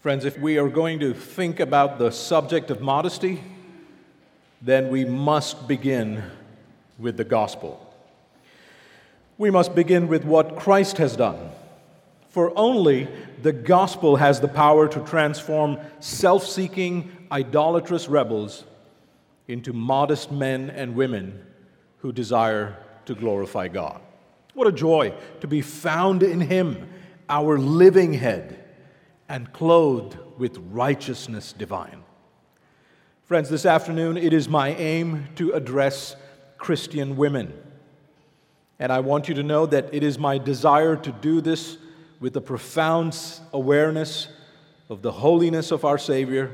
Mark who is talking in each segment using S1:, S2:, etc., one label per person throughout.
S1: Friends, if we are going to think about the subject of modesty, then we must begin with the gospel. We must begin with what Christ has done. For only the gospel has the power to transform self seeking, idolatrous rebels into modest men and women who desire to glorify God. What a joy to be found in Him, our living head and clothed with righteousness divine. Friends, this afternoon it is my aim to address Christian women. And I want you to know that it is my desire to do this with a profound awareness of the holiness of our Savior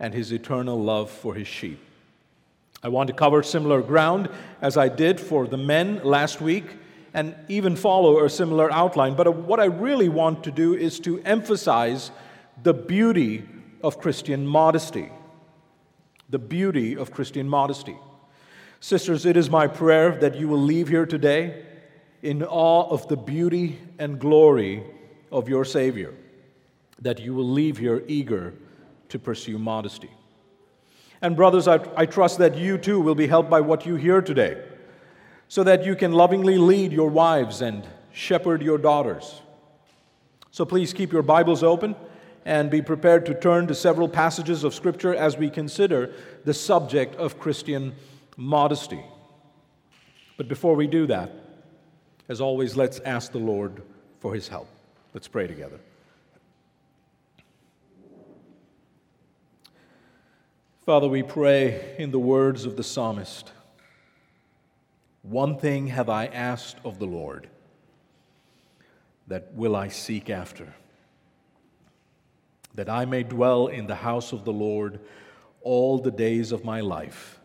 S1: and his eternal love for his sheep. I want to cover similar ground as I did for the men last week and even follow a similar outline. But uh, what I really want to do is to emphasize the beauty of Christian modesty. The beauty of Christian modesty. Sisters, it is my prayer that you will leave here today in awe of the beauty and glory of your Savior, that you will leave here eager to pursue modesty. And, brothers, I, I trust that you too will be helped by what you hear today so that you can lovingly lead your wives and shepherd your daughters. So please keep your Bibles open and be prepared to turn to several passages of Scripture as we consider the subject of Christian modesty. But before we do that, as always, let's ask the Lord for his help. Let's pray together. Father, we pray in the words of the psalmist. One thing have I asked of the Lord, that will I seek after, that I may dwell in the house of the Lord all the days of my life,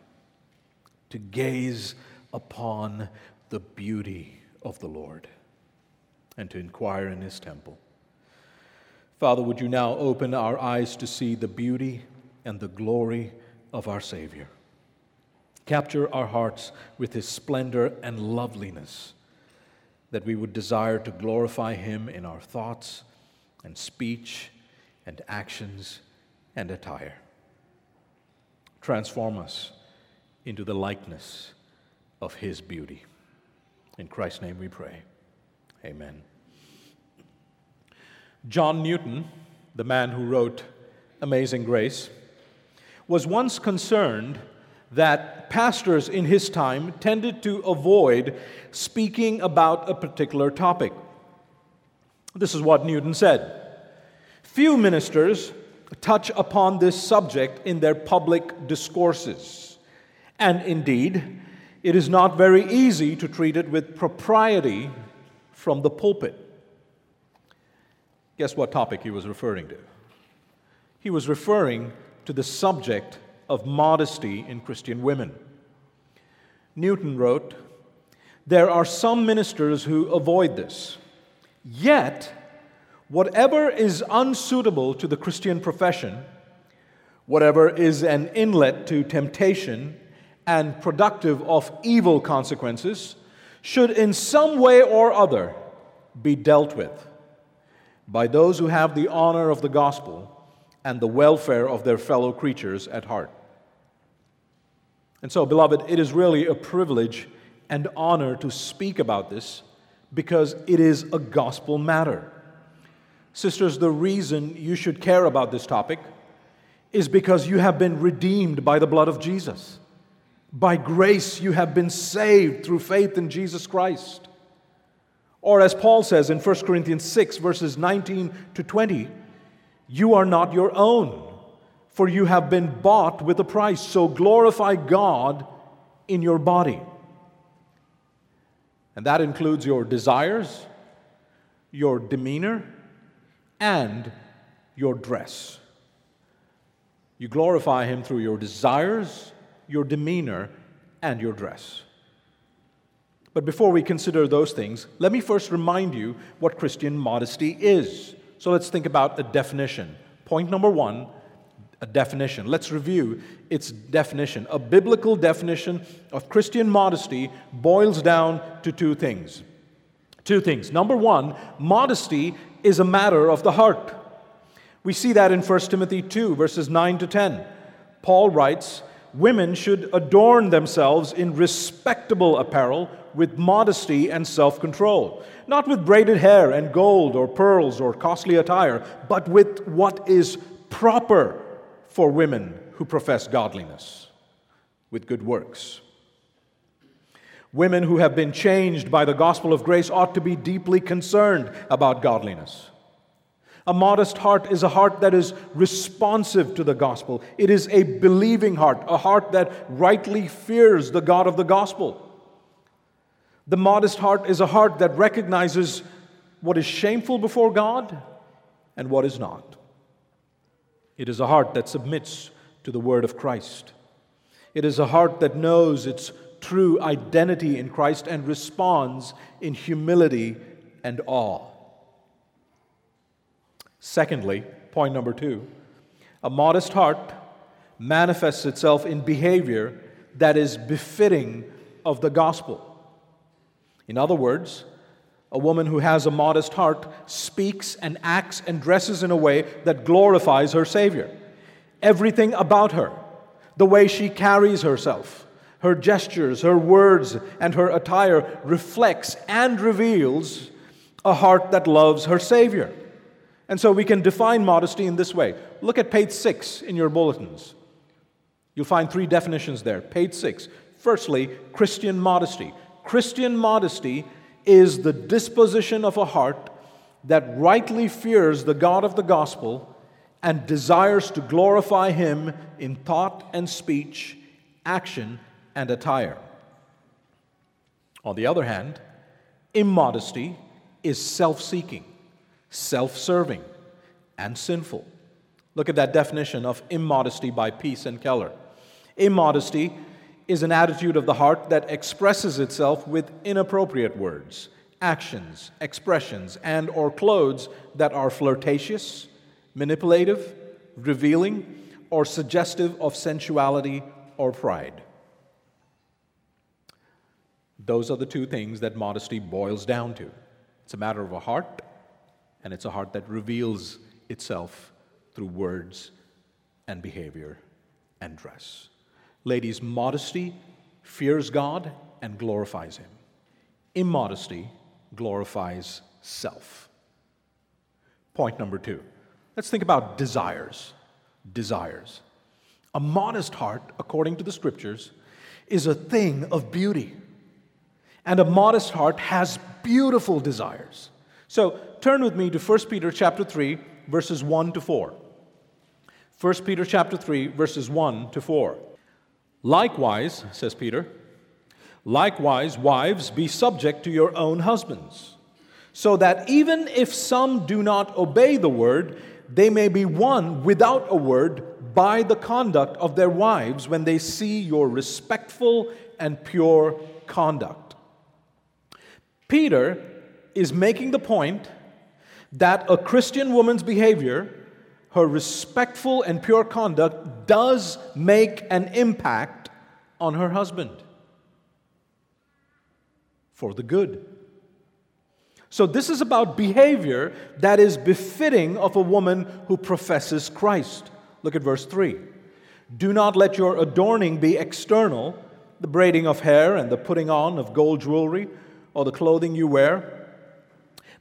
S1: to gaze upon the beauty of the Lord and to inquire in his temple. Father, would you now open our eyes to see the beauty and the glory of our Savior? Capture our hearts with his splendor and loveliness, that we would desire to glorify him in our thoughts and speech and actions and attire. Transform us into the likeness of his beauty. In Christ's name we pray. Amen. John Newton, the man who wrote Amazing Grace, was once concerned that pastors in his time tended to avoid speaking about a particular topic. This is what Newton said Few ministers touch upon this subject in their public discourses, and indeed, it is not very easy to treat it with propriety from the pulpit. Guess what topic he was referring to? He was referring to the subject of modesty in Christian women. Newton wrote, There are some ministers who avoid this. Yet, whatever is unsuitable to the Christian profession, whatever is an inlet to temptation and productive of evil consequences, should in some way or other be dealt with by those who have the honor of the gospel and the welfare of their fellow creatures at heart. And so, beloved, it is really a privilege and honor to speak about this because it is a gospel matter. Sisters, the reason you should care about this topic is because you have been redeemed by the blood of Jesus. By grace, you have been saved through faith in Jesus Christ. Or, as Paul says in 1 Corinthians 6, verses 19 to 20, you are not your own, for you have been bought with a price. So glorify God in your body. And that includes your desires, your demeanor, and your dress. You glorify Him through your desires, your demeanor, and your dress. But before we consider those things, let me first remind you what Christian modesty is. So let's think about a definition. Point number one a definition. Let's review its definition. A biblical definition of Christian modesty boils down to two things. Two things. Number one, modesty is a matter of the heart. We see that in 1 Timothy 2, verses 9 to 10. Paul writes, Women should adorn themselves in respectable apparel with modesty and self control, not with braided hair and gold or pearls or costly attire, but with what is proper for women who profess godliness, with good works. Women who have been changed by the gospel of grace ought to be deeply concerned about godliness. A modest heart is a heart that is responsive to the gospel. It is a believing heart, a heart that rightly fears the God of the gospel. The modest heart is a heart that recognizes what is shameful before God and what is not. It is a heart that submits to the word of Christ. It is a heart that knows its true identity in Christ and responds in humility and awe. Secondly, point number two, a modest heart manifests itself in behavior that is befitting of the gospel. In other words, a woman who has a modest heart speaks and acts and dresses in a way that glorifies her Savior. Everything about her, the way she carries herself, her gestures, her words, and her attire reflects and reveals a heart that loves her Savior. And so we can define modesty in this way. Look at page six in your bulletins. You'll find three definitions there. Page six. Firstly, Christian modesty. Christian modesty is the disposition of a heart that rightly fears the God of the gospel and desires to glorify Him in thought and speech, action and attire. On the other hand, immodesty is self seeking self serving, and sinful. Look at that definition of immodesty by Peace and Keller. Immodesty is an attitude of the heart that expresses itself with inappropriate words, actions, expressions, and or clothes that are flirtatious, manipulative, revealing, or suggestive of sensuality or pride. Those are the two things that modesty boils down to. It's a matter of a heart and it's a heart that reveals itself through words and behavior and dress. Ladies, modesty fears God and glorifies Him. Immodesty glorifies self. Point number two. Let's think about desires. Desires. A modest heart, according to the scriptures, is a thing of beauty. And a modest heart has beautiful desires. So turn with me to 1 Peter chapter 3, verses 1 to 4. 1 Peter chapter 3, verses 1 to 4. Likewise, says Peter, likewise, wives, be subject to your own husbands, so that even if some do not obey the word, they may be won without a word by the conduct of their wives when they see your respectful and pure conduct. Peter is making the point that a Christian woman's behavior, her respectful and pure conduct, does make an impact on her husband for the good. So, this is about behavior that is befitting of a woman who professes Christ. Look at verse 3. Do not let your adorning be external, the braiding of hair and the putting on of gold jewelry, or the clothing you wear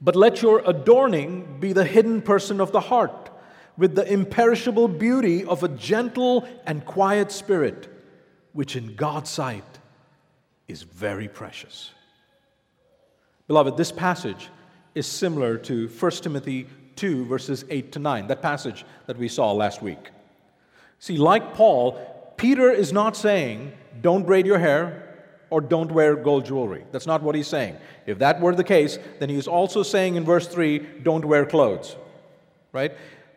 S1: but let your adorning be the hidden person of the heart, with the imperishable beauty of a gentle and quiet spirit, which in God's sight is very precious. Beloved, this passage is similar to 1 Timothy 2, verses 8 to 9, that passage that we saw last week. See, like Paul, Peter is not saying, don't braid your hair, or don't wear gold jewelry. That's not what he's saying. If that were the case, then he's also saying in verse 3, don't wear clothes. Right?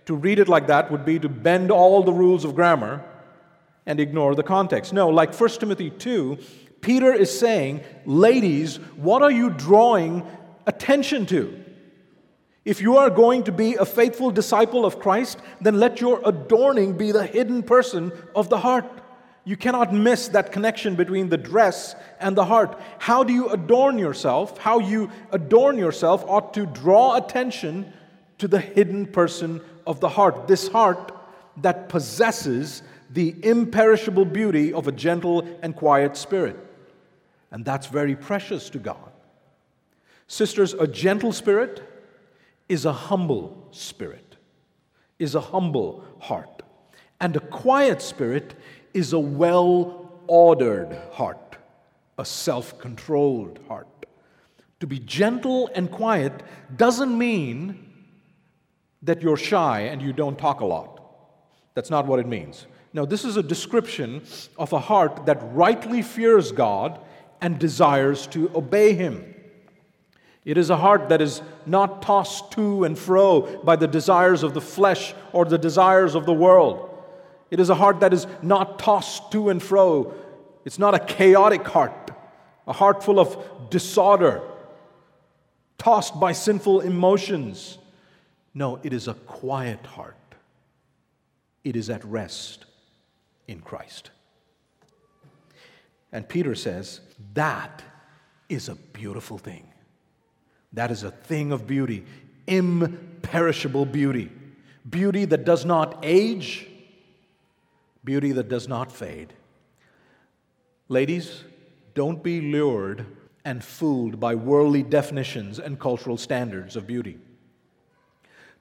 S1: To read it like that would be to bend all the rules of grammar and ignore the context. No, like 1 Timothy 2, Peter is saying, ladies, what are you drawing attention to? If you are going to be a faithful disciple of Christ, then let your adorning be the hidden person of the heart. You cannot miss that connection between the dress and the heart. How do you adorn yourself? How you adorn yourself ought to draw attention to the hidden person of the heart. This heart that possesses the imperishable beauty of a gentle and quiet spirit. And that's very precious to God. Sisters, a gentle spirit is a humble spirit, is a humble heart. And a quiet spirit is a well ordered heart, a self controlled heart. To be gentle and quiet doesn't mean that you're shy and you don't talk a lot. That's not what it means. No, this is a description of a heart that rightly fears God and desires to obey Him. It is a heart that is not tossed to and fro by the desires of the flesh or the desires of the world. It is a heart that is not tossed to and fro. It's not a chaotic heart, a heart full of disorder, tossed by sinful emotions. No, it is a quiet heart. It is at rest in Christ. And Peter says, that is a beautiful thing. That is a thing of beauty, imperishable beauty, beauty that does not age, beauty that does not fade. Ladies, don't be lured and fooled by worldly definitions and cultural standards of beauty.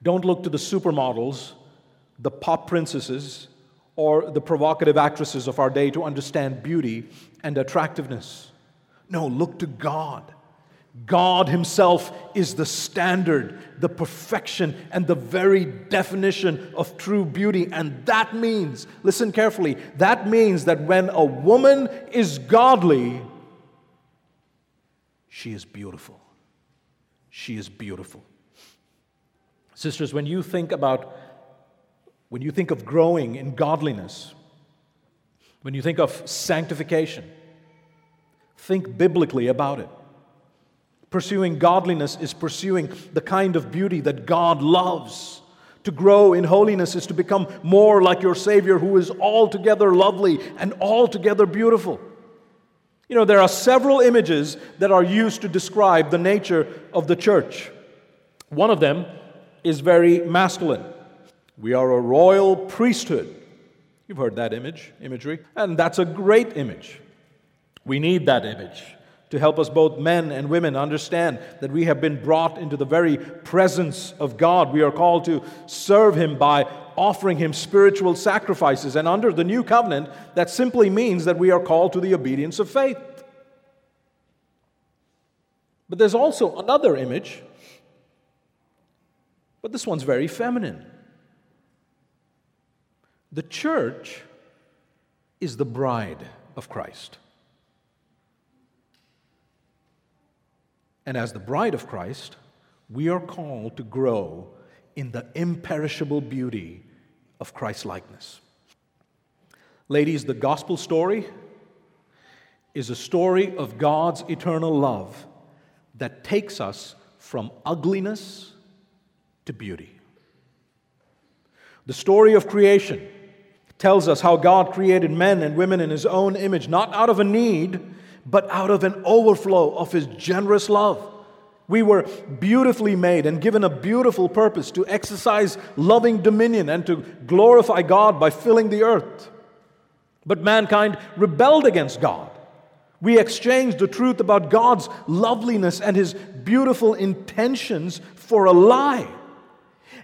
S1: Don't look to the supermodels, the pop princesses, or the provocative actresses of our day to understand beauty and attractiveness. No, look to God. God Himself is the standard, the perfection, and the very definition of true beauty. And that means, listen carefully, that means that when a woman is godly, she is beautiful. She is beautiful. Sisters, when you think about, when you think of growing in godliness, when you think of sanctification, think biblically about it. Pursuing godliness is pursuing the kind of beauty that God loves. To grow in holiness is to become more like your Savior, who is altogether lovely and altogether beautiful. You know, there are several images that are used to describe the nature of the church. One of them is very masculine. We are a royal priesthood. You've heard that image, imagery, and that's a great image. We need that image to help us both men and women understand that we have been brought into the very presence of God. We are called to serve Him by offering Him spiritual sacrifices. And under the new covenant, that simply means that we are called to the obedience of faith. But there's also another image but this one's very feminine. The church is the bride of Christ. And as the bride of Christ, we are called to grow in the imperishable beauty of Christ likeness. Ladies, the gospel story is a story of God's eternal love that takes us from ugliness to beauty. The story of creation tells us how God created men and women in His own image, not out of a need, but out of an overflow of His generous love. We were beautifully made and given a beautiful purpose to exercise loving dominion and to glorify God by filling the earth. But mankind rebelled against God. We exchanged the truth about God's loveliness and His beautiful intentions for a lie.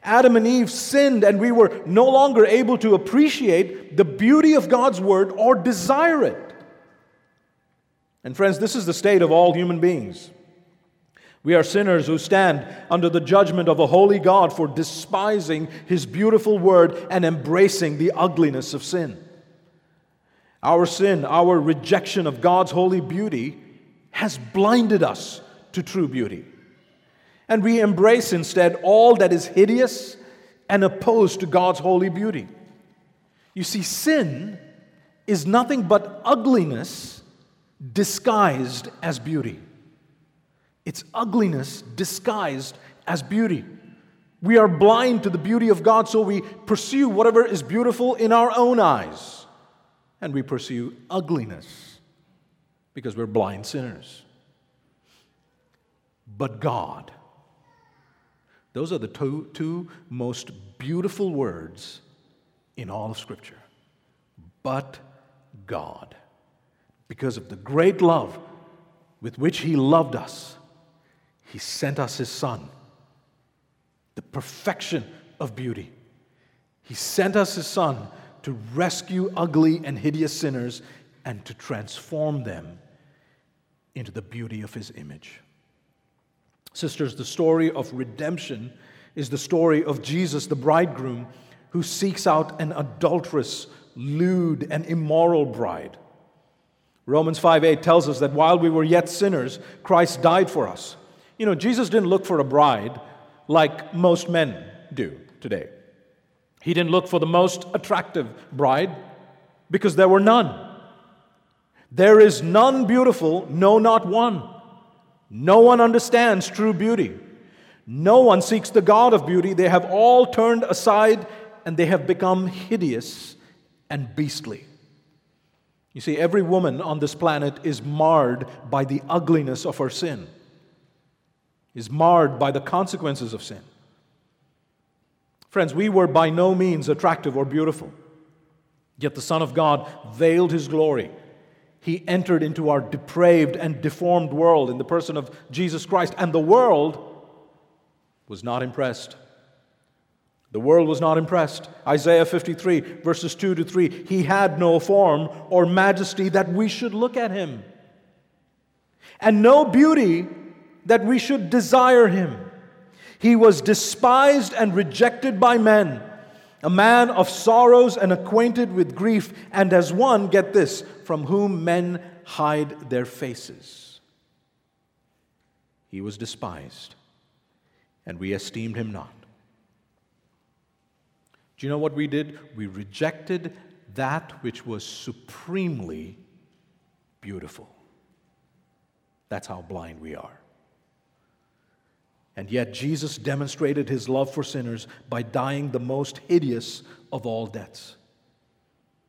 S1: Adam and Eve sinned, and we were no longer able to appreciate the beauty of God's word or desire it. And, friends, this is the state of all human beings. We are sinners who stand under the judgment of a holy God for despising his beautiful word and embracing the ugliness of sin. Our sin, our rejection of God's holy beauty, has blinded us to true beauty and we embrace instead all that is hideous and opposed to God's holy beauty. You see, sin is nothing but ugliness disguised as beauty. It's ugliness disguised as beauty. We are blind to the beauty of God, so we pursue whatever is beautiful in our own eyes. And we pursue ugliness because we're blind sinners. But God, Those are the two, two most beautiful words in all of Scripture. But God. Because of the great love with which He loved us, He sent us His Son, the perfection of beauty. He sent us His Son to rescue ugly and hideous sinners and to transform them into the beauty of His image. Sisters, the story of redemption is the story of Jesus, the bridegroom, who seeks out an adulterous, lewd, and immoral bride. Romans 5 8 tells us that while we were yet sinners, Christ died for us. You know, Jesus didn't look for a bride like most men do today. He didn't look for the most attractive bride because there were none. There is none beautiful, no, not one. No one understands true beauty. No one seeks the God of beauty. They have all turned aside and they have become hideous and beastly. You see, every woman on this planet is marred by the ugliness of her sin, is marred by the consequences of sin. Friends, we were by no means attractive or beautiful, yet the Son of God veiled his glory. He entered into our depraved and deformed world in the person of Jesus Christ, and the world was not impressed. The world was not impressed. Isaiah 53, verses 2 to 3 He had no form or majesty that we should look at him, and no beauty that we should desire him. He was despised and rejected by men, a man of sorrows and acquainted with grief, and as one, get this, from whom men hide their faces. He was despised, and we esteemed him not. Do you know what we did? We rejected that which was supremely beautiful. That's how blind we are. And yet, Jesus demonstrated his love for sinners by dying the most hideous of all deaths.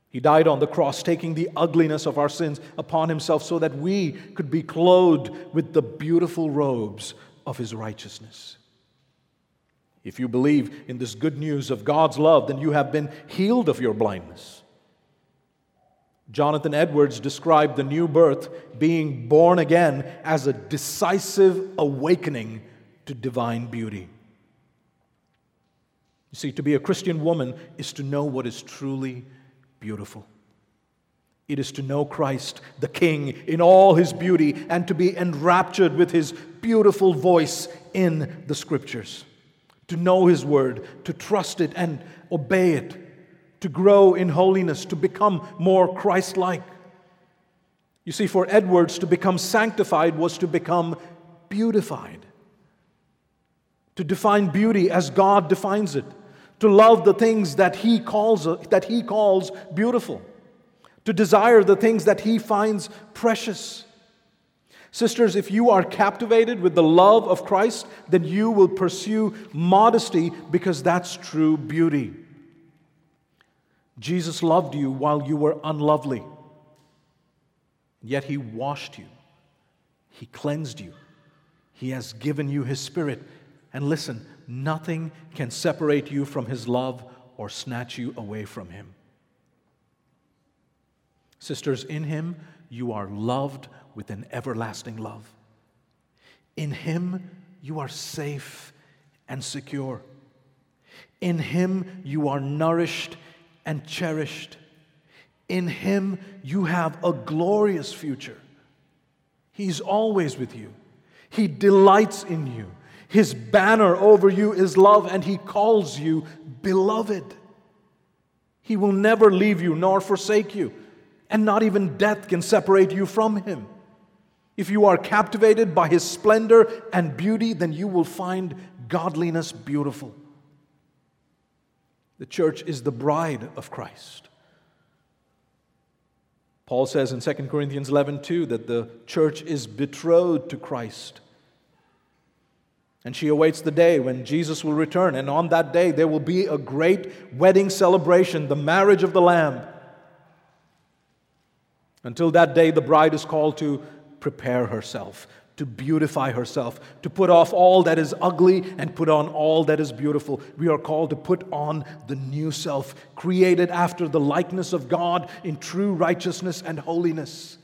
S1: He died on the cross, taking the ugliness of our sins upon himself so that we could be clothed with the beautiful robes of his righteousness. If you believe in this good news of God's love, then you have been healed of your blindness. Jonathan Edwards described the new birth, being born again, as a decisive awakening to divine beauty. You see, to be a Christian woman is to know what is truly beautiful. It is to know Christ, the King, in all his beauty, and to be enraptured with his beautiful voice in the Scriptures to know His Word, to trust it and obey it, to grow in holiness, to become more Christ like. You see, for Edwards, to become sanctified was to become beautified, to define beauty as God defines it, to love the things that He calls, that he calls beautiful, to desire the things that He finds precious. Sisters, if you are captivated with the love of Christ, then you will pursue modesty because that's true beauty. Jesus loved you while you were unlovely, yet He washed you, He cleansed you, He has given you His Spirit. And listen, nothing can separate you from His love or snatch you away from Him. Sisters, in Him, you are loved with an everlasting love. In Him, you are safe and secure. In Him, you are nourished and cherished. In Him, you have a glorious future. He's always with you, He delights in you. His banner over you is love, and He calls you beloved. He will never leave you nor forsake you, and not even death can separate you from Him. If you are captivated by his splendor and beauty, then you will find godliness beautiful. The church is the bride of Christ. Paul says in 2 Corinthians 11 2 that the church is betrothed to Christ. And she awaits the day when Jesus will return. And on that day, there will be a great wedding celebration, the marriage of the Lamb. Until that day, the bride is called to prepare herself, to beautify herself, to put off all that is ugly and put on all that is beautiful. We are called to put on the new self, created after the likeness of God in true righteousness and holiness.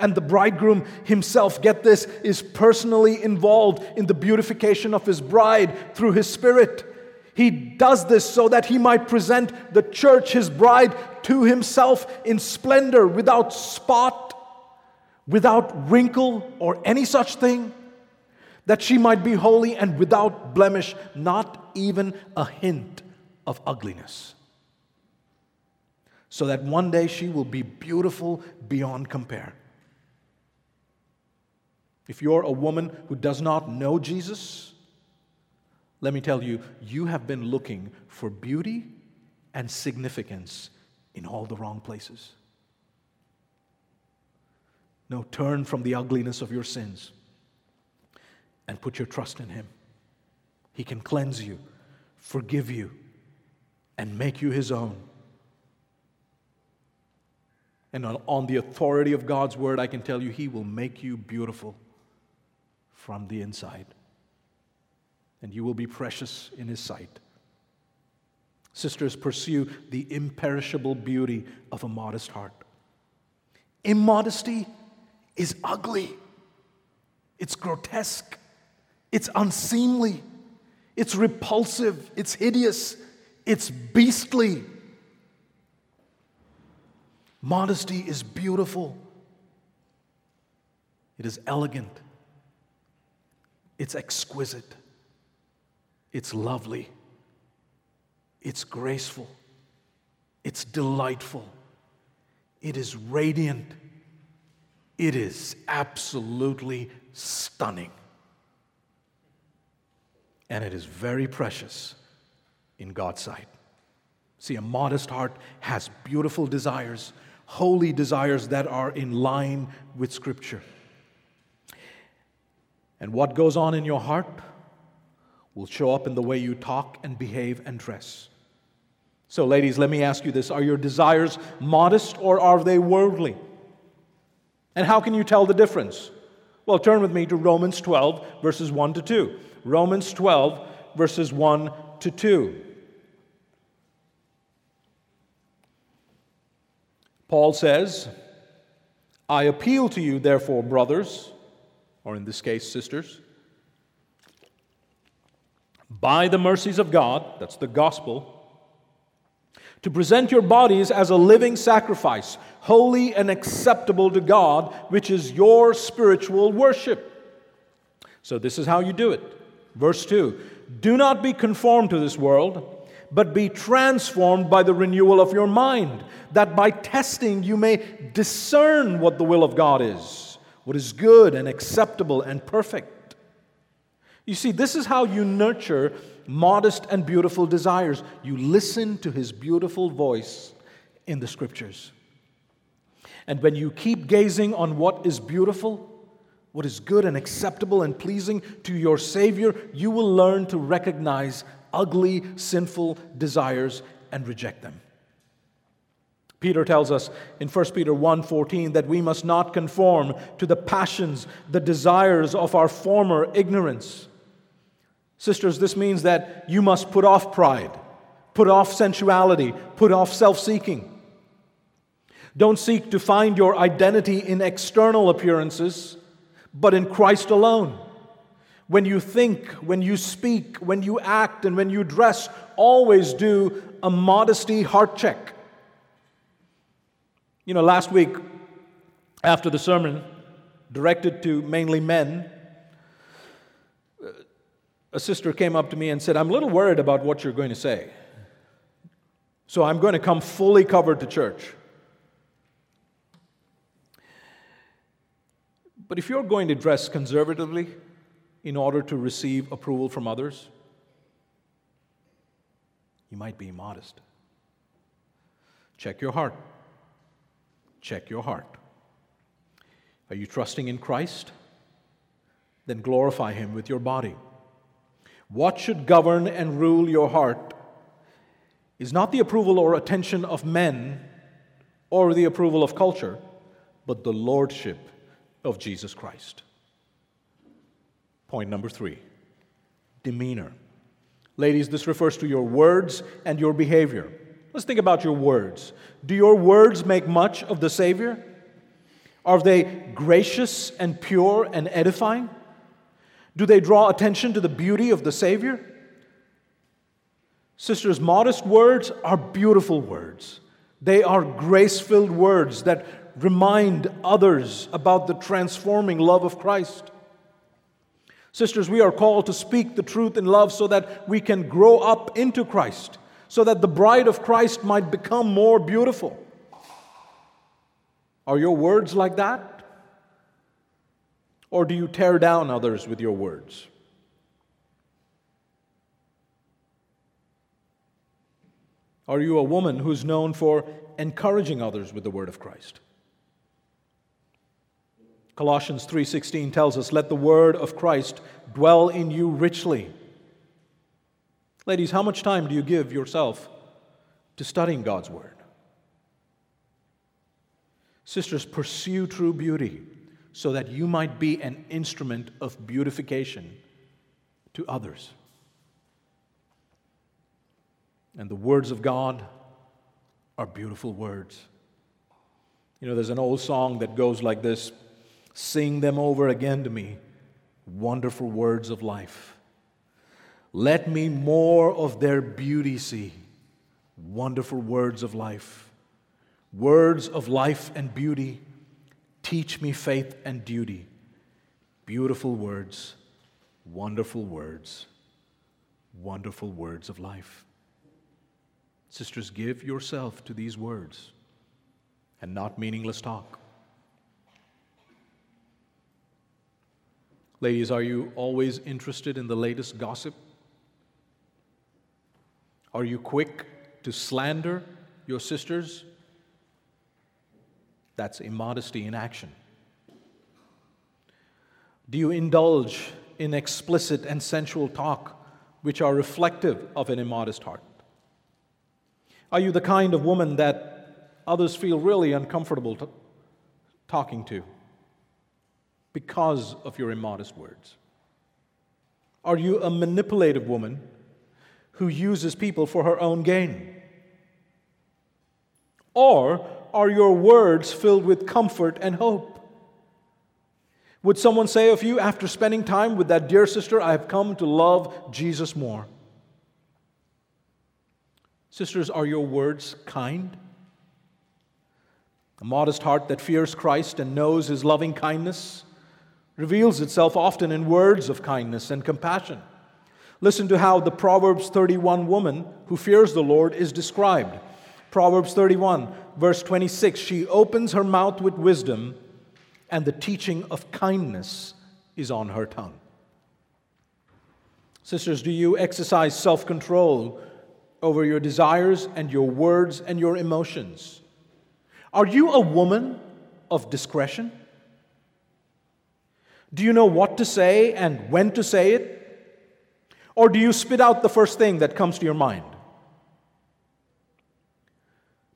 S1: And the bridegroom himself, get this, is personally involved in the beautification of his bride through his spirit. He does this so that he might present the church, his bride, to himself in splendor, without spot, without wrinkle or any such thing, that she might be holy and without blemish, not even a hint of ugliness. So that one day she will be beautiful beyond compare. If you're a woman who does not know Jesus, let me tell you, you have been looking for beauty and significance in all the wrong places. No, turn from the ugliness of your sins and put your trust in Him. He can cleanse you, forgive you, and make you His own. And on the authority of God's word, I can tell you, He will make you beautiful from the inside. And you will be precious in His sight. Sisters, pursue the imperishable beauty of a modest heart. Immodesty is ugly, it's grotesque, it's unseemly, it's repulsive, it's hideous, it's beastly. Modesty is beautiful. It is elegant. It's exquisite. It's lovely. It's graceful. It's delightful. It is radiant. It is absolutely stunning. And it is very precious in God's sight. See, a modest heart has beautiful desires, holy desires that are in line with Scripture. And what goes on in your heart will show up in the way you talk and behave and dress. So, ladies, let me ask you this Are your desires modest or are they worldly? And how can you tell the difference? Well, turn with me to Romans 12, verses 1 to 2. Romans 12, verses 1 to 2. Paul says, I appeal to you, therefore, brothers, or in this case, sisters, by the mercies of God, that's the gospel to present your bodies as a living sacrifice, holy and acceptable to God, which is your spiritual worship. So, this is how you do it. Verse 2 Do not be conformed to this world, but be transformed by the renewal of your mind, that by testing you may discern what the will of God is, what is good and acceptable and perfect. You see, this is how you nurture modest and beautiful desires. You listen to his beautiful voice in the scriptures. And when you keep gazing on what is beautiful, what is good and acceptable and pleasing to your Savior, you will learn to recognize ugly, sinful desires and reject them. Peter tells us in 1 Peter 1:14 that we must not conform to the passions, the desires of our former ignorance. Sisters, this means that you must put off pride, put off sensuality, put off self seeking. Don't seek to find your identity in external appearances, but in Christ alone. When you think, when you speak, when you act, and when you dress, always do a modesty heart check. You know, last week, after the sermon, directed to mainly men, a sister came up to me and said, I'm a little worried about what you're going to say. So I'm going to come fully covered to church. But if you're going to dress conservatively in order to receive approval from others, you might be modest. Check your heart. Check your heart. Are you trusting in Christ? Then glorify Him with your body. What should govern and rule your heart is not the approval or attention of men or the approval of culture, but the lordship of Jesus Christ. Point number three demeanor. Ladies, this refers to your words and your behavior. Let's think about your words. Do your words make much of the Savior? Are they gracious and pure and edifying? Do they draw attention to the beauty of the Savior? Sisters, modest words are beautiful words. They are grace filled words that remind others about the transforming love of Christ. Sisters, we are called to speak the truth in love so that we can grow up into Christ, so that the bride of Christ might become more beautiful. Are your words like that? Or do you tear down others with your words? Are you a woman who's known for encouraging others with the word of Christ? Colossians 3:16 tells us, "Let the word of Christ dwell in you richly." Ladies, how much time do you give yourself to studying God's word? Sisters, pursue true beauty so that you might be an instrument of beautification to others. And the words of God are beautiful words. You know, there's an old song that goes like this Sing them over again to me, wonderful words of life. Let me more of their beauty see, wonderful words of life. Words of life and beauty, teach me faith and duty. Beautiful words, wonderful words, wonderful words of life. Sisters, give yourself to these words and not meaningless talk. Ladies, are you always interested in the latest gossip? Are you quick to slander your sisters? That's immodesty in action. Do you indulge in explicit and sensual talk which are reflective of an immodest heart? Are you the kind of woman that others feel really uncomfortable talking to because of your immodest words? Are you a manipulative woman who uses people for her own gain? Or are your words filled with comfort and hope? Would someone say of you, after spending time with that dear sister, I have come to love Jesus more? Sisters, are your words kind? A modest heart that fears Christ and knows his loving kindness reveals itself often in words of kindness and compassion. Listen to how the Proverbs 31 woman who fears the Lord is described. Proverbs 31, verse 26 She opens her mouth with wisdom, and the teaching of kindness is on her tongue. Sisters, do you exercise self control over your desires and your words and your emotions? Are you a woman of discretion? Do you know what to say and when to say it? Or do you spit out the first thing that comes to your mind?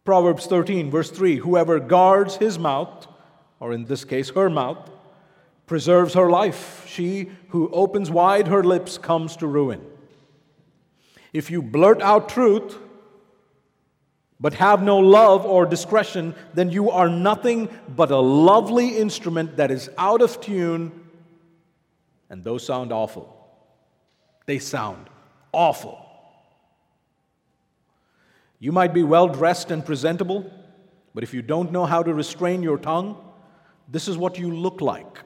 S1: Proverbs 13, verse 3 Whoever guards his mouth, or in this case her mouth, preserves her life. She who opens wide her lips comes to ruin. If you blurt out truth, but have no love or discretion, then you are nothing but a lovely instrument that is out of tune, and those sound awful. They sound awful. You might be well dressed and presentable, but if you don't know how to restrain your tongue, this is what you look like.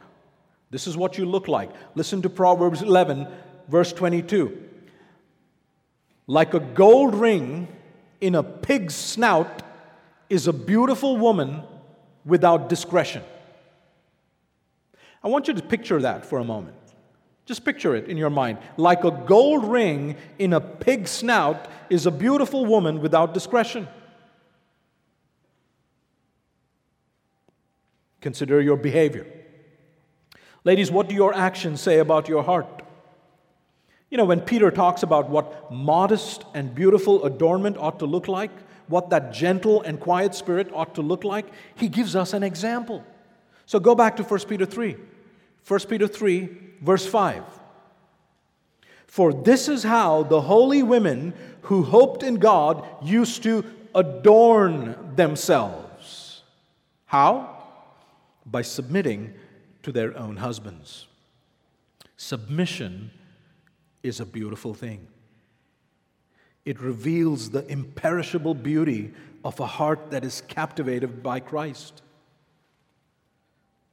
S1: This is what you look like. Listen to Proverbs 11, verse 22. Like a gold ring in a pig's snout is a beautiful woman without discretion. I want you to picture that for a moment. Just picture it in your mind. Like a gold ring in a pig's snout is a beautiful woman without discretion. Consider your behavior. Ladies, what do your actions say about your heart? You know, when Peter talks about what modest and beautiful adornment ought to look like, what that gentle and quiet spirit ought to look like, he gives us an example. So go back to 1 Peter 3. 1 Peter 3, verse 5. For this is how the holy women who hoped in God used to adorn themselves. How? By submitting to their own husbands. Submission is a beautiful thing. It reveals the imperishable beauty of a heart that is captivated by Christ.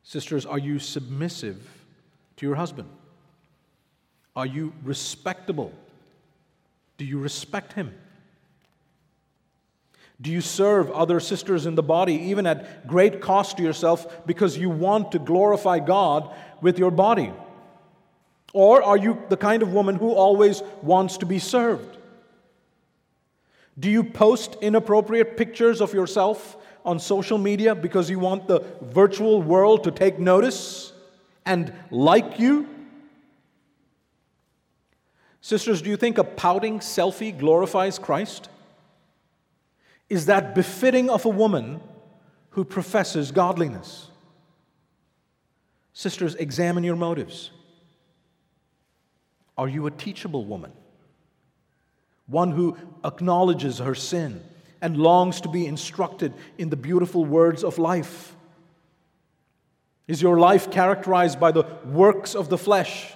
S1: Sisters, are you submissive to your husband? Are you respectable? Do you respect him? Do you serve other sisters in the body, even at great cost to yourself, because you want to glorify God with your body? Or are you the kind of woman who always wants to be served? Do you post inappropriate pictures of yourself on social media because you want the virtual world to take notice and like you? Sisters, do you think a pouting selfie glorifies Christ? Is that befitting of a woman who professes godliness? Sisters, examine your motives. Are you a teachable woman? One who acknowledges her sin and longs to be instructed in the beautiful words of life? Is your life characterized by the works of the flesh,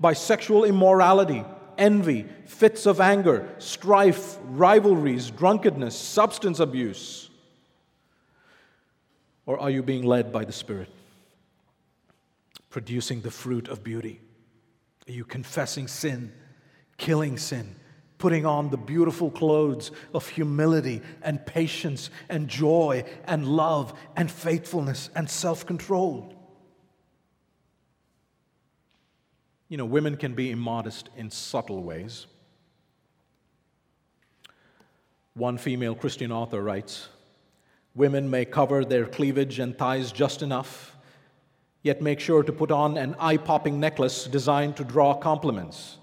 S1: by sexual immorality, envy, fits of anger, strife, rivalries, drunkenness, substance abuse? Or are you being led by the Spirit, producing the fruit of beauty? Are you confessing sin, killing sin, putting on the beautiful clothes of humility and patience and joy and love and faithfulness and self control? You know, women can be immodest in subtle ways. One female Christian author writes Women may cover their cleavage and thighs just enough, yet make sure to put on an eye popping necklace designed to draw compliments,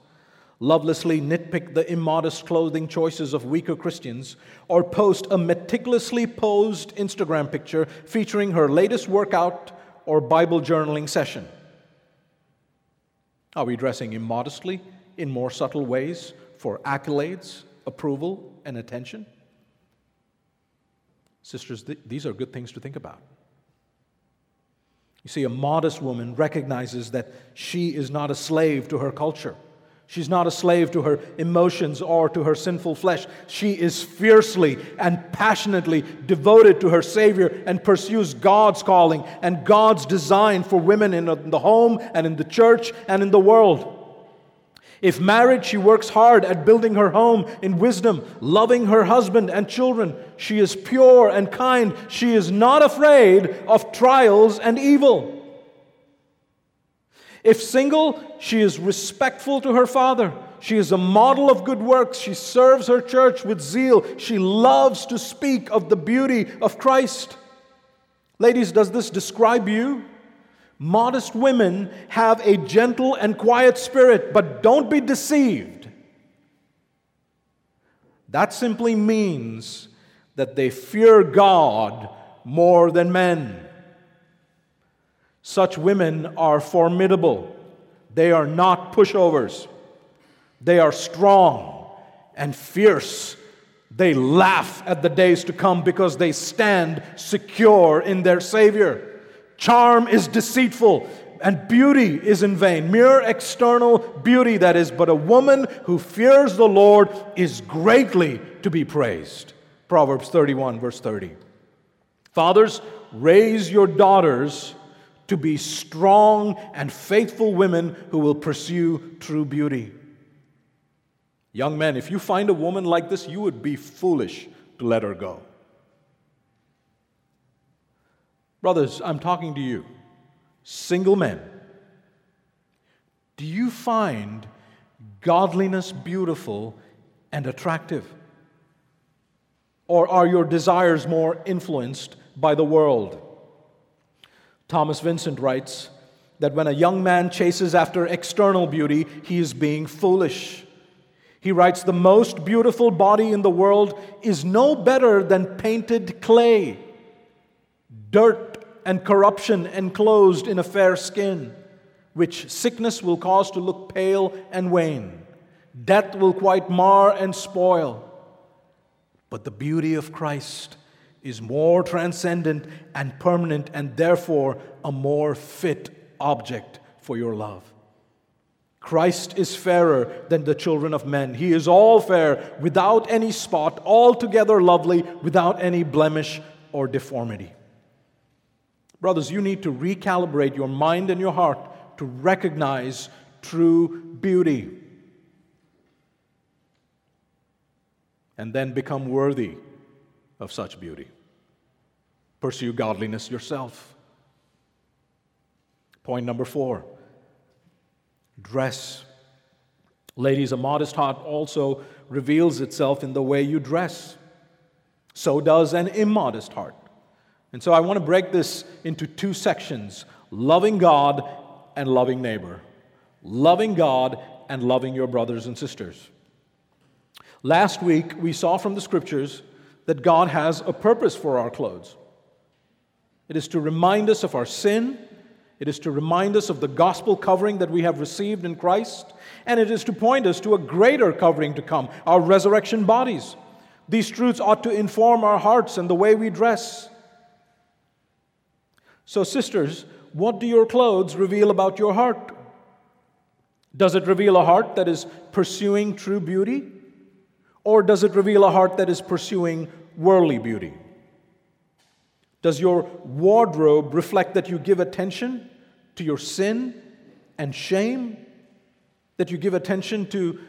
S1: lovelessly nitpick the immodest clothing choices of weaker Christians, or post a meticulously posed Instagram picture featuring her latest workout or Bible journaling session. Are we dressing immodestly in more subtle ways for accolades, approval, and attention? Sisters, th- these are good things to think about. You see, a modest woman recognizes that she is not a slave to her culture. She's not a slave to her emotions or to her sinful flesh. She is fiercely and passionately devoted to her Savior and pursues God's calling and God's design for women in the home and in the church and in the world. If married, she works hard at building her home in wisdom, loving her husband and children. She is pure and kind. She is not afraid of trials and evil. If single, she is respectful to her father. She is a model of good works. She serves her church with zeal. She loves to speak of the beauty of Christ. Ladies, does this describe you? Modest women have a gentle and quiet spirit, but don't be deceived. That simply means that they fear God more than men. Such women are formidable. They are not pushovers. They are strong and fierce. They laugh at the days to come because they stand secure in their Savior. Charm is deceitful and beauty is in vain. Mere external beauty, that is, but a woman who fears the Lord is greatly to be praised. Proverbs 31, verse 30. Fathers, raise your daughters to be strong and faithful women who will pursue true beauty. Young men, if you find a woman like this, you would be foolish to let her go. Brothers, I'm talking to you, single men. Do you find godliness beautiful and attractive? Or are your desires more influenced by the world? Thomas Vincent writes that when a young man chases after external beauty, he is being foolish. He writes, The most beautiful body in the world is no better than painted clay, dirt and corruption enclosed in a fair skin, which sickness will cause to look pale and wane. Death will quite mar and spoil. But the beauty of Christ is more transcendent and permanent, and therefore a more fit object for your love. Christ is fairer than the children of men. He is all fair, without any spot, altogether lovely, without any blemish or deformity. Brothers, you need to recalibrate your mind and your heart to recognize true beauty and then become worthy of such beauty. Pursue godliness yourself. Point number four dress. Ladies, a modest heart also reveals itself in the way you dress. So does an immodest heart. And so I want to break this into two sections loving God and loving neighbor. Loving God and loving your brothers and sisters. Last week, we saw from the scriptures that God has a purpose for our clothes. It is to remind us of our sin, it is to remind us of the gospel covering that we have received in Christ, and it is to point us to a greater covering to come, our resurrection bodies. These truths ought to inform our hearts and the way we dress. So, sisters, what do your clothes reveal about your heart? Does it reveal a heart that is pursuing true beauty? Or does it reveal a heart that is pursuing worldly beauty? Does your wardrobe reflect that you give attention to your sin and shame? That you give attention to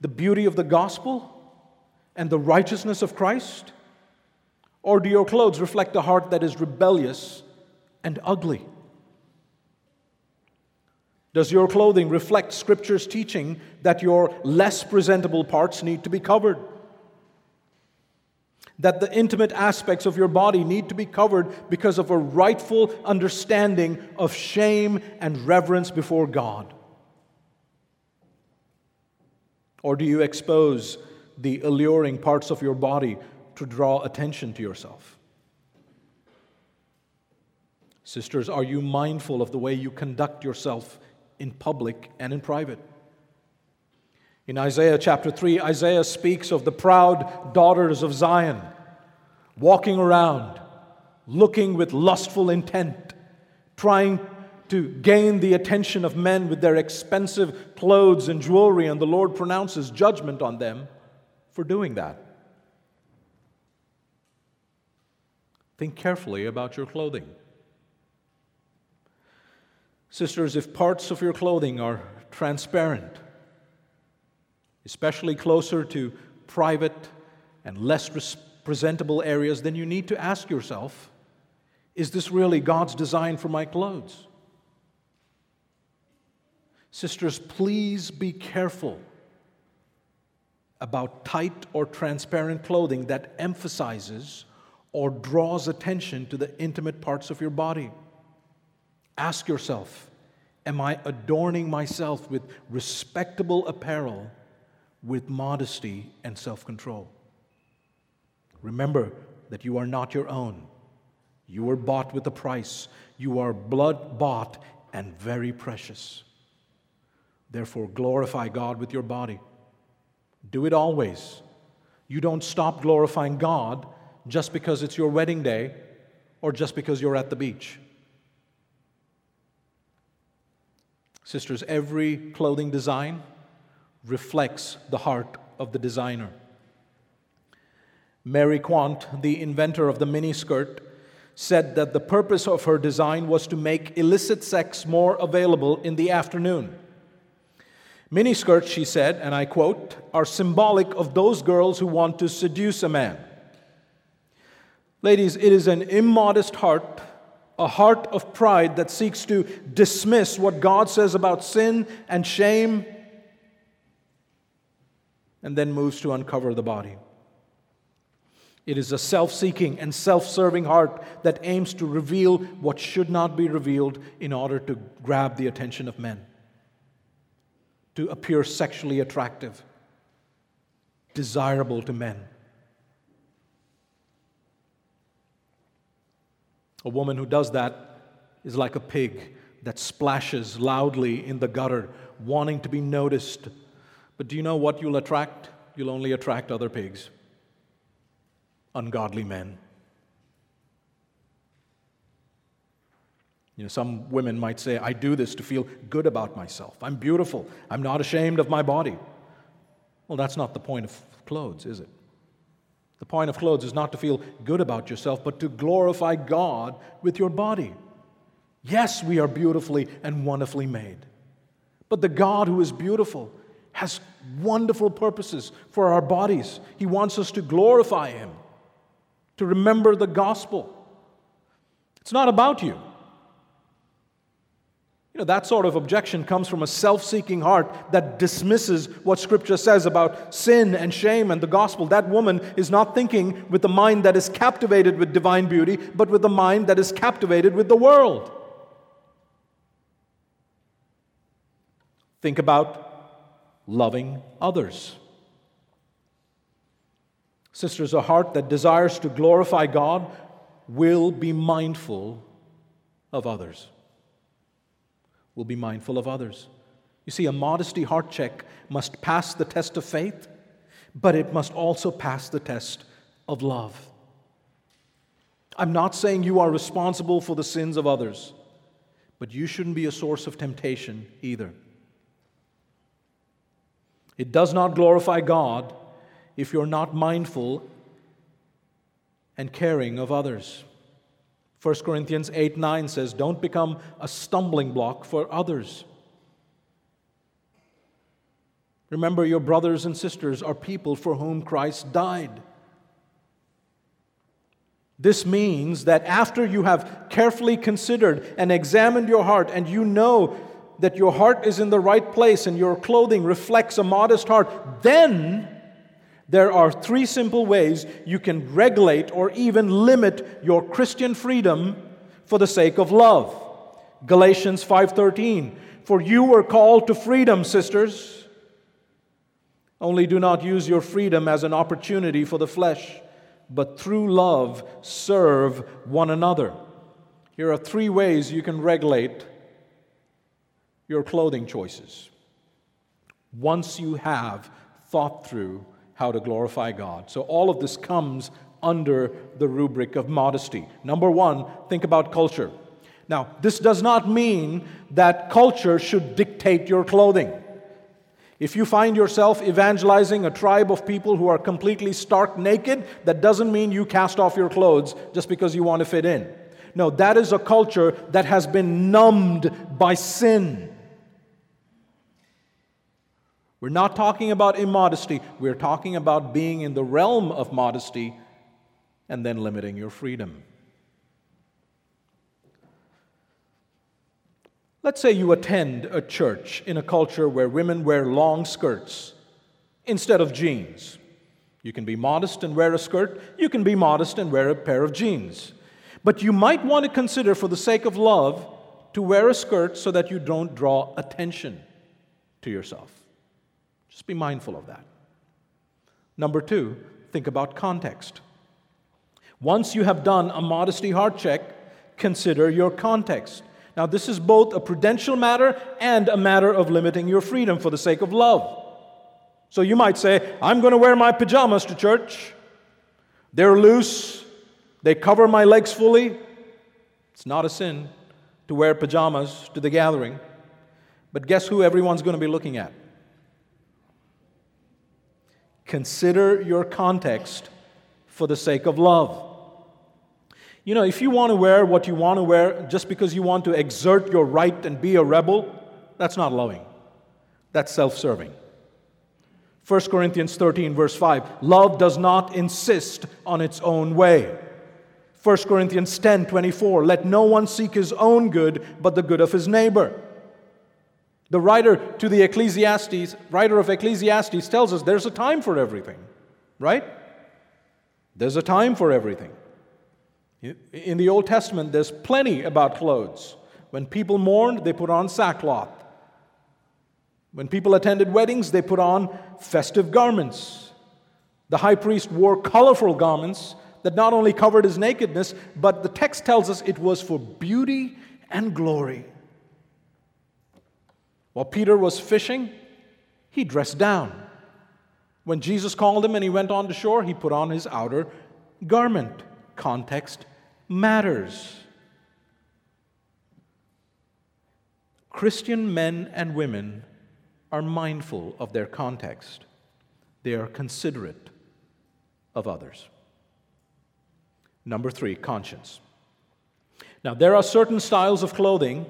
S1: the beauty of the gospel and the righteousness of Christ? Or do your clothes reflect a heart that is rebellious and ugly? Does your clothing reflect Scripture's teaching that your less presentable parts need to be covered? That the intimate aspects of your body need to be covered because of a rightful understanding of shame and reverence before God? Or do you expose the alluring parts of your body to draw attention to yourself? Sisters, are you mindful of the way you conduct yourself in public and in private? In Isaiah chapter 3, Isaiah speaks of the proud daughters of Zion walking around, looking with lustful intent, trying to gain the attention of men with their expensive clothes and jewelry, and the Lord pronounces judgment on them for doing that. Think carefully about your clothing. Sisters, if parts of your clothing are transparent, especially closer to private and less presentable areas, then you need to ask yourself is this really God's design for my clothes? Sisters, please be careful about tight or transparent clothing that emphasizes or draws attention to the intimate parts of your body. Ask yourself Am I adorning myself with respectable apparel with modesty and self control? Remember that you are not your own. You were bought with a price. You are blood bought and very precious. Therefore, glorify God with your body. Do it always. You don't stop glorifying God just because it's your wedding day or just because you're at the beach. Sisters, every clothing design reflects the heart of the designer. Mary Quant, the inventor of the miniskirt, said that the purpose of her design was to make illicit sex more available in the afternoon. Miniskirts, she said, and I quote, are symbolic of those girls who want to seduce a man. Ladies, it is an immodest heart a heart of pride that seeks to dismiss what God says about sin and shame and then moves to uncover the body. It is a self seeking and self serving heart that aims to reveal what should not be revealed in order to grab the attention of men, to appear sexually attractive, desirable to men. A woman who does that is like a pig that splashes loudly in the gutter, wanting to be noticed. But do you know what you'll attract? You'll only attract other pigs, ungodly men. You know, some women might say, I do this to feel good about myself. I'm beautiful. I'm not ashamed of my body. Well, that's not the point of clothes, is it? The point of clothes is not to feel good about yourself, but to glorify God with your body. Yes, we are beautifully and wonderfully made. But the God who is beautiful has wonderful purposes for our bodies. He wants us to glorify Him, to remember the gospel. It's not about you. You know, that sort of objection comes from a self seeking heart that dismisses what Scripture says about sin and shame and the gospel. That woman is not thinking with the mind that is captivated with divine beauty, but with the mind that is captivated with the world. Think about loving others. Sisters, a heart that desires to glorify God will be mindful of others will be mindful of others. You see, a modesty heart check must pass the test of faith, but it must also pass the test of love. I'm not saying you are responsible for the sins of others, but you shouldn't be a source of temptation either. It does not glorify God if you're not mindful and caring of others. 1 Corinthians 8 9 says, Don't become a stumbling block for others. Remember, your brothers and sisters are people for whom Christ died. This means that after you have carefully considered and examined your heart, and you know that your heart is in the right place and your clothing reflects a modest heart, then there are three simple ways you can regulate or even limit your Christian freedom for the sake of love. Galatians 5:13 For you were called to freedom, sisters. Only do not use your freedom as an opportunity for the flesh, but through love serve one another. Here are three ways you can regulate your clothing choices. Once you have thought through how to glorify God. So all of this comes under the rubric of modesty. Number one, think about culture. Now, this does not mean that culture should dictate your clothing. If you find yourself evangelizing a tribe of people who are completely stark naked, that doesn't mean you cast off your clothes just because you want to fit in. No, that is a culture that has been numbed by sin. We're not talking about immodesty, we're talking about being in the realm of modesty and then limiting your freedom. Let's say you attend a church in a culture where women wear long skirts instead of jeans. You can be modest and wear a skirt, you can be modest and wear a pair of jeans. But you might want to consider, for the sake of love, to wear a skirt so that you don't draw attention to yourself. Just be mindful of that. Number two, think about context. Once you have done a modesty heart check, consider your context. Now, this is both a prudential matter and a matter of limiting your freedom for the sake of love. So you might say, I'm going to wear my pajamas to church. They're loose, they cover my legs fully. It's not a sin to wear pajamas to the gathering. But guess who everyone's going to be looking at? Consider your context for the sake of love. You know, if you want to wear what you want to wear just because you want to exert your right and be a rebel, that's not loving. That's self serving. 1 Corinthians 13, verse 5 Love does not insist on its own way. 1 Corinthians 10, 24 Let no one seek his own good, but the good of his neighbor. The writer to the Ecclesiastes, writer of Ecclesiastes tells us there's a time for everything, right? There's a time for everything. In the Old Testament, there's plenty about clothes. When people mourned, they put on sackcloth. When people attended weddings, they put on festive garments. The high priest wore colorful garments that not only covered his nakedness, but the text tells us it was for beauty and glory. While Peter was fishing, He dressed down. When Jesus called him and he went on to shore, he put on his outer garment. Context matters. Christian men and women are mindful of their context, they are considerate of others. Number three, conscience. Now, there are certain styles of clothing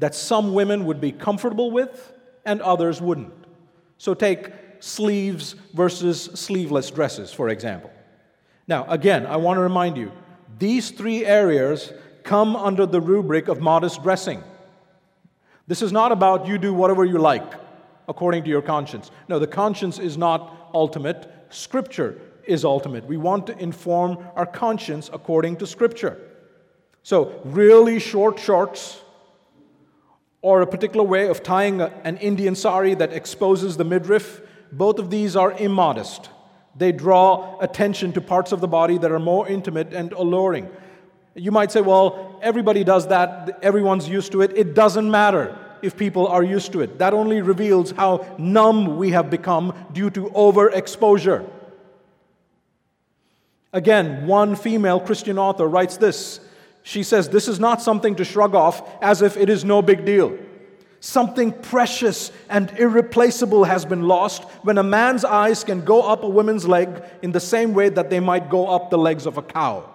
S1: that some women would be comfortable with and others wouldn't. So, take sleeves versus sleeveless dresses, for example. Now, again, I want to remind you these three areas come under the rubric of modest dressing. This is not about you do whatever you like according to your conscience. No, the conscience is not ultimate, Scripture is ultimate. We want to inform our conscience according to Scripture. So, really short shorts or a particular way of tying an Indian sari that exposes the midriff, both of these are immodest. They draw attention to parts of the body that are more intimate and alluring. You might say, well, everybody does that, everyone's used to it. It doesn't matter if people are used to it. That only reveals how numb we have become due to overexposure. Again, one female Christian author writes this. She says, This is not something to shrug off as if it is no big deal. Something precious and irreplaceable has been lost when a man's eyes can go up a woman's leg in the same way that they might go up the legs of a cow.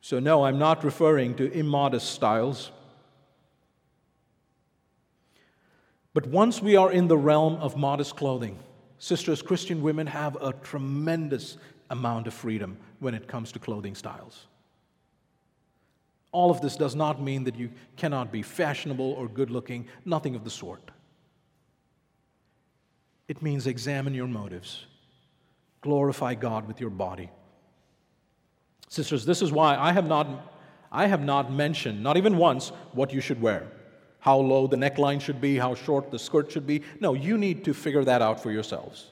S1: So, no, I'm not referring to immodest styles. But once we are in the realm of modest clothing, sisters, Christian women have a tremendous amount of freedom when it comes to clothing styles. All of this does not mean that you cannot be fashionable or good looking, nothing of the sort. It means examine your motives, glorify God with your body. Sisters, this is why I have not, I have not mentioned, not even once, what you should wear how low the neckline should be, how short the skirt should be. No, you need to figure that out for yourselves.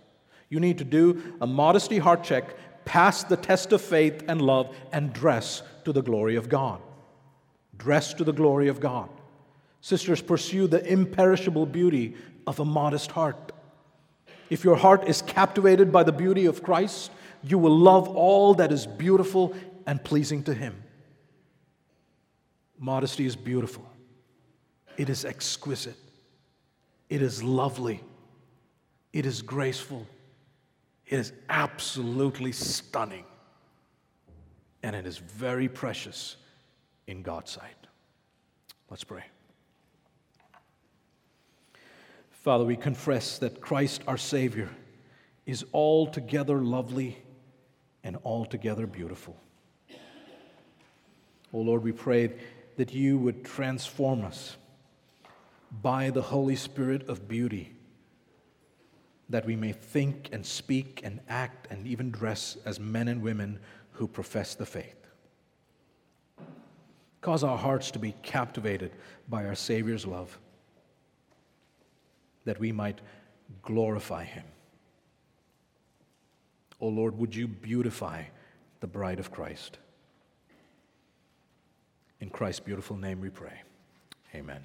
S1: You need to do a modesty heart check, pass the test of faith and love, and dress to the glory of God. Dress to the glory of God. Sisters, pursue the imperishable beauty of a modest heart. If your heart is captivated by the beauty of Christ, you will love all that is beautiful and pleasing to Him. Modesty is beautiful. It is exquisite. It is lovely. It is graceful. It is absolutely stunning. And it is very precious in God's sight. Let's pray. Father, we confess that Christ our Savior is altogether lovely and altogether beautiful. Oh Lord, we pray that you would transform us by the Holy Spirit of beauty, that we may think and speak and act and even dress as men and women who profess the faith. Cause our hearts to be captivated by our Savior's love, that we might glorify Him. O oh Lord, would you beautify the bride of Christ? In Christ's beautiful name we pray. Amen.